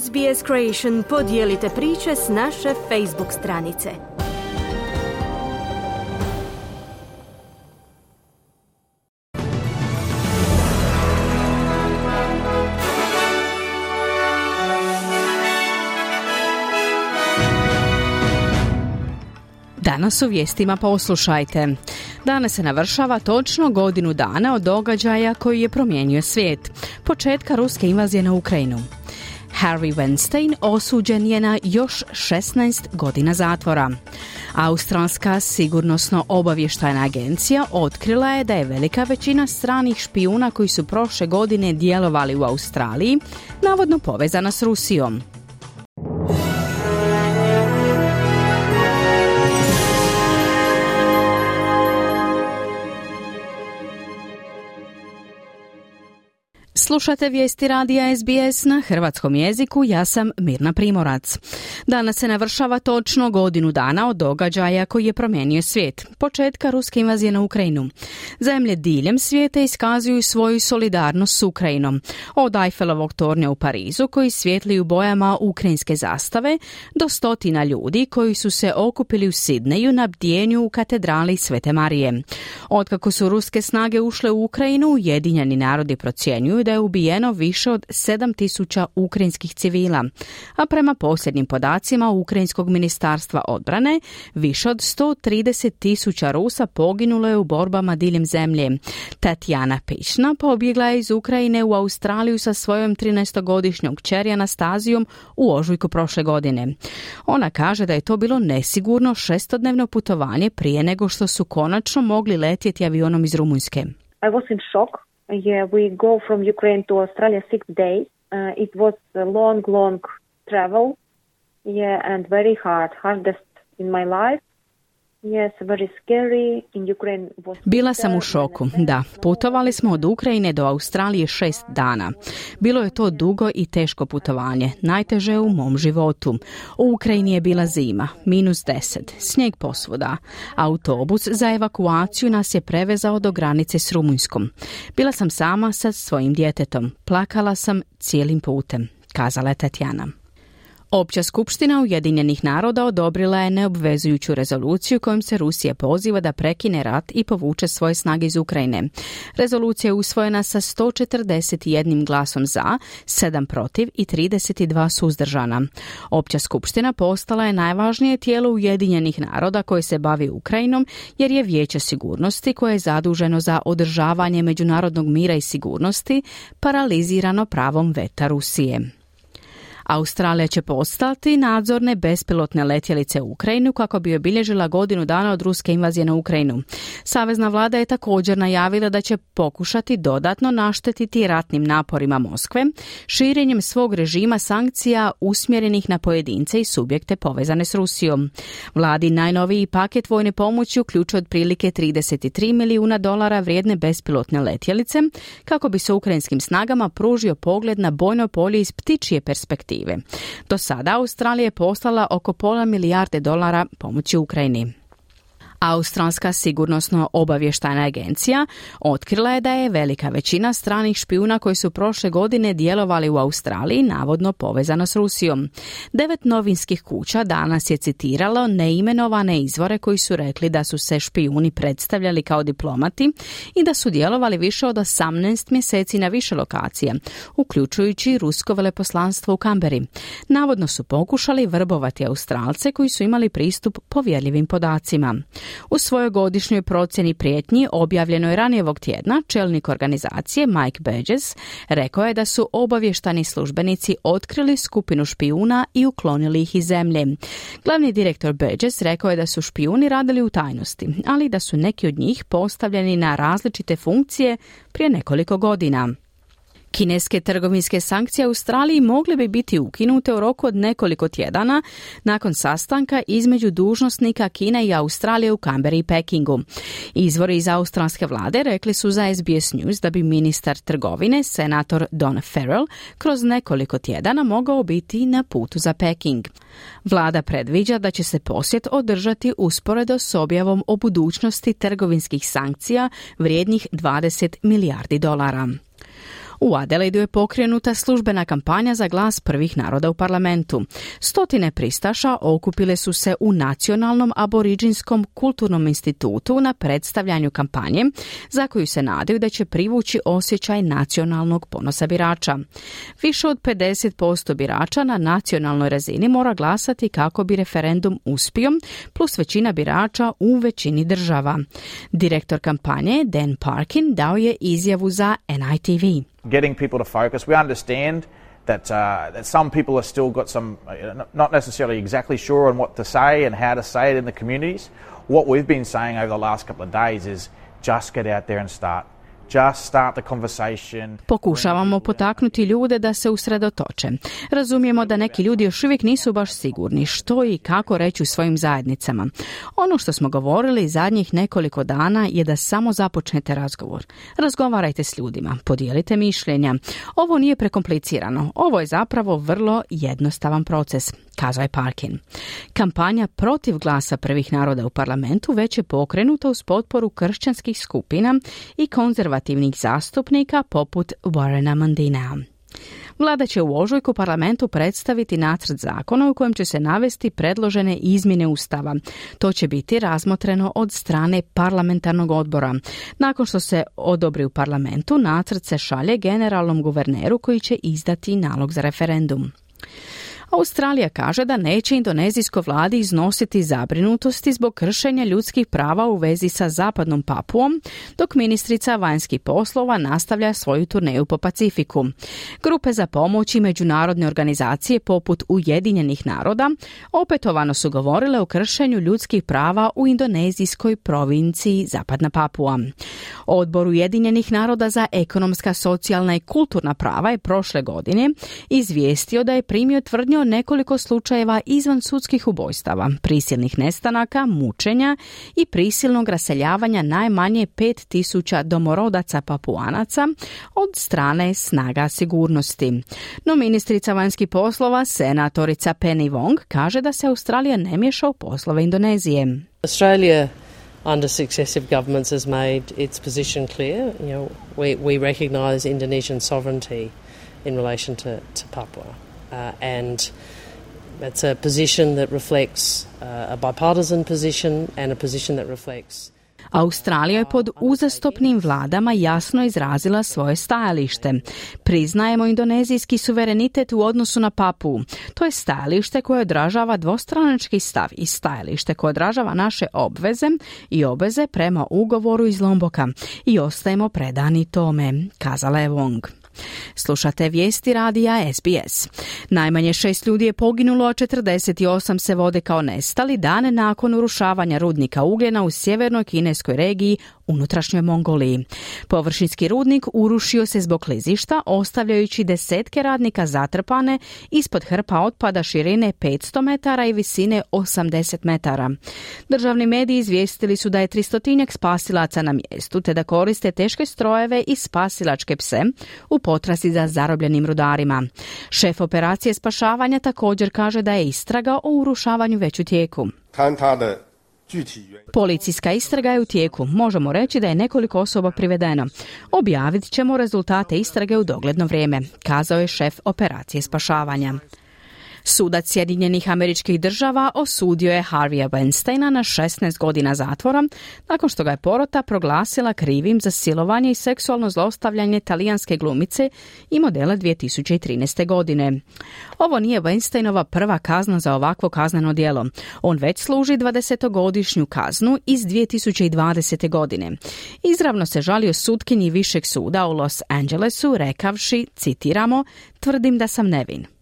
SBS Creation podijelite priče s naše Facebook stranice. Danas u vijestima poslušajte. Danas se navršava točno godinu dana od događaja koji je promijenio svijet, početka ruske invazije na Ukrajinu. Harry Weinstein osuđen je na još 16 godina zatvora. Australska sigurnosno obavještajna agencija otkrila je da je velika većina stranih špijuna koji su prošle godine djelovali u Australiji navodno povezana s Rusijom. Slušate vijesti radija SBS na hrvatskom jeziku, ja sam Mirna Primorac. Danas se navršava točno godinu dana od događaja koji je promijenio svijet, početka ruske invazije na Ukrajinu. Zemlje diljem svijeta iskazuju svoju solidarnost s Ukrajinom, od Eiffelovog tornja u Parizu koji svijetli u bojama ukrajinske zastave, do stotina ljudi koji su se okupili u Sidneju na bdjenju u katedrali Svete Marije. Otkako su ruske snage ušle u Ukrajinu, Ujedinjeni narodi procjenjuju da je ubijeno više od 7000 ukrajinskih civila, a prema posljednjim podacima Ukrajinskog ministarstva odbrane više od 130 tisuća Rusa poginulo je u borbama diljem zemlje. Tatjana Pišna pobjegla je iz Ukrajine u Australiju sa svojom 13-godišnjom kćeri Anastazijom u ožujku prošle godine. Ona kaže da je to bilo nesigurno šestodnevno putovanje prije nego što su konačno mogli letjeti avionom iz Rumunjske. I was in shock yeah, we go from Ukraine to Australia six days. Uh, it was a long, long travel, yeah, and very hard, hardest in my life. Bila sam u šoku, da. Putovali smo od Ukrajine do Australije šest dana. Bilo je to dugo i teško putovanje, najteže u mom životu. U Ukrajini je bila zima, minus deset, snijeg posvuda. Autobus za evakuaciju nas je prevezao do granice s Rumunjskom. Bila sam sama sa svojim djetetom. Plakala sam cijelim putem, kazala je Tatjana. Opća skupština Ujedinjenih naroda odobrila je neobvezujuću rezoluciju kojom se Rusija poziva da prekine rat i povuče svoje snage iz Ukrajine. Rezolucija je usvojena sa 141 glasom za, 7 protiv i 32 suzdržana. Opća skupština postala je najvažnije tijelo Ujedinjenih naroda koje se bavi Ukrajinom jer je vijeće sigurnosti koje je zaduženo za održavanje međunarodnog mira i sigurnosti paralizirano pravom veta Rusije. Australija će postati nadzorne bespilotne letjelice u Ukrajinu kako bi obilježila godinu dana od ruske invazije na Ukrajinu. Savezna vlada je također najavila da će pokušati dodatno naštetiti ratnim naporima Moskve širenjem svog režima sankcija usmjerenih na pojedince i subjekte povezane s Rusijom. Vladi najnoviji paket vojne pomoći uključuje otprilike 33 milijuna dolara vrijedne bespilotne letjelice kako bi se ukrajinskim snagama pružio pogled na bojno polje iz ptičije perspektive do sada Australija je poslala oko pola milijarde dolara pomoći Ukrajini. Australska sigurnosno obavještajna agencija otkrila je da je velika većina stranih špijuna koji su prošle godine djelovali u Australiji navodno povezano s Rusijom. Devet novinskih kuća danas je citiralo neimenovane izvore koji su rekli da su se špijuni predstavljali kao diplomati i da su djelovali više od 18 mjeseci na više lokacija, uključujući rusko veleposlanstvo u Kamberi. Navodno su pokušali vrbovati Australce koji su imali pristup povjerljivim podacima. U svojoj godišnjoj procjeni prijetnji objavljenoj ranijevog tjedna čelnik organizacije Mike Burgess rekao je da su obavještani službenici otkrili skupinu špijuna i uklonili ih iz zemlje. Glavni direktor Burgess rekao je da su špijuni radili u tajnosti, ali da su neki od njih postavljeni na različite funkcije prije nekoliko godina. Kineske trgovinske sankcije Australiji mogle bi biti ukinute u roku od nekoliko tjedana nakon sastanka između dužnosnika Kine i Australije u Kamberi i Pekingu. Izvori iz australske vlade rekli su za SBS News da bi ministar trgovine, senator Don Farrell, kroz nekoliko tjedana mogao biti na putu za Peking. Vlada predviđa da će se posjet održati usporedo s objavom o budućnosti trgovinskih sankcija vrijednih 20 milijardi dolara. U Adelaidu je pokrenuta službena kampanja za glas prvih naroda u parlamentu. Stotine pristaša okupile su se u Nacionalnom aboriđinskom kulturnom institutu na predstavljanju kampanje za koju se nadaju da će privući osjećaj nacionalnog ponosa birača. Više od 50% birača na nacionalnoj razini mora glasati kako bi referendum uspio, plus većina birača u većini država. Direktor kampanje Dan Parkin dao je izjavu za NITV. Getting people to focus. We understand that, uh, that some people have still got some, uh, not necessarily exactly sure on what to say and how to say it in the communities. What we've been saying over the last couple of days is just get out there and start. Pokušavamo potaknuti ljude da se usredotoče. Razumijemo da neki ljudi još uvijek nisu baš sigurni što i kako reći u svojim zajednicama. Ono što smo govorili zadnjih nekoliko dana je da samo započnete razgovor. Razgovarajte s ljudima, podijelite mišljenja. Ovo nije prekomplicirano, ovo je zapravo vrlo jednostavan proces kazao je Parkin. Kampanja protiv glasa prvih naroda u parlamentu već je pokrenuta uz potporu kršćanskih skupina i konzervativnih zastupnika poput Warrena Mandina. Vlada će u ožujku parlamentu predstaviti nacrt zakona u kojem će se navesti predložene izmjene Ustava. To će biti razmotreno od strane parlamentarnog odbora. Nakon što se odobri u parlamentu, nacrt se šalje generalnom guverneru koji će izdati nalog za referendum. Australija kaže da neće indonezijskoj vladi iznositi zabrinutosti zbog kršenja ljudskih prava u vezi sa zapadnom Papuom, dok ministrica vanjskih poslova nastavlja svoju turneju po Pacifiku. Grupe za pomoć i međunarodne organizacije poput Ujedinjenih naroda opetovano su govorile o kršenju ljudskih prava u indonezijskoj provinciji Zapadna Papua. Odbor Ujedinjenih naroda za ekonomska, socijalna i kulturna prava je prošle godine izvijestio da je primio tvrdnju nekoliko slučajeva izvan sudskih ubojstava, prisilnih nestanaka, mučenja i prisilnog raseljavanja najmanje 5000 domorodaca papuanaca od strane snaga sigurnosti. No ministrica vanjskih poslova, senatorica Penny Wong, kaže da se Australija ne miješa u poslove Indonezije. Australia under successive governments has made its position clear. You know, we, we recognize Indonesian sovereignty in relation to, to Papua. Uh, and it's a position that reflects uh, a bipartisan position and a position that reflects Australija je pod uzastopnim vladama jasno izrazila svoje stajalište. Priznajemo indonezijski suverenitet u odnosu na Papu. To je stajalište koje odražava dvostranački stav i stajalište koje odražava naše obveze i obveze prema ugovoru iz Lomboka i ostajemo predani tome, kazala je Wong. Slušate vijesti radija SBS. Najmanje šest ljudi je poginulo, a 48 se vode kao nestali dane nakon urušavanja rudnika ugljena u sjevernoj kineskoj regiji unutrašnjoj Mongoliji. Površinski rudnik urušio se zbog klizišta, ostavljajući desetke radnika zatrpane ispod hrpa otpada širine 500 metara i visine 80 metara. Državni mediji izvijestili su da je tristotinjak spasilaca na mjestu, te da koriste teške strojeve i spasilačke pse u potrasi za zarobljenim rudarima. Šef operacije spašavanja također kaže da je istraga o urušavanju već u tijeku. Policijska istraga je u tijeku. Možemo reći da je nekoliko osoba privedeno. Objavit ćemo rezultate istrage u dogledno vrijeme, kazao je šef operacije spašavanja. Sudac Sjedinjenih američkih država osudio je Harvija Weinsteina na 16 godina zatvora nakon što ga je porota proglasila krivim za silovanje i seksualno zlostavljanje talijanske glumice i modela 2013. godine. Ovo nije Weinsteinova prva kazna za ovakvo kazneno djelo. On već služi 20-godišnju kaznu iz 2020. godine. Izravno se žalio sutkinji Višeg suda u Los Angelesu rekavši, citiramo, tvrdim da sam nevin.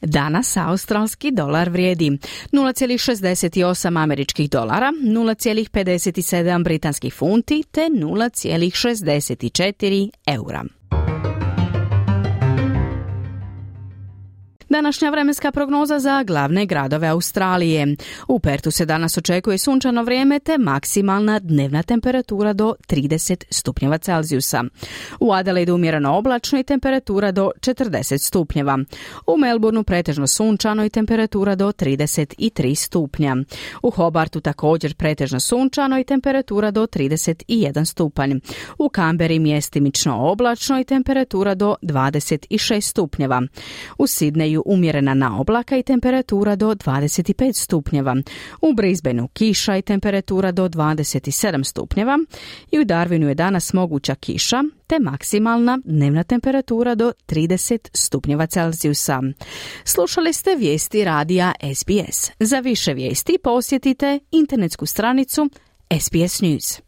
Danas australski dolar vrijedi 0,68 američkih dolara, 0,57 britanskih funti te 0,64 eura. Današnja vremenska prognoza za glavne gradove Australije. U Pertu se danas očekuje sunčano vrijeme te maksimalna dnevna temperatura do 30 stupnjeva Celzijusa. U Adelaidu umjereno oblačno i temperatura do 40 stupnjeva. U Melbourneu pretežno sunčano i temperatura do 33 stupnja. U Hobartu također pretežno sunčano i temperatura do 31 stupanj. U Kamberi mjestimično oblačno i temperatura do 26 stupnjeva. U Sidneju umjerena na oblaka i temperatura do 25 stupnjeva. U Brisbaneu kiša i temperatura do 27 stupnjeva. I u Darwinu je danas moguća kiša, te maksimalna dnevna temperatura do 30 stupnjeva Celzijusa. Slušali ste vijesti radija SBS. Za više vijesti posjetite internetsku stranicu SBS News.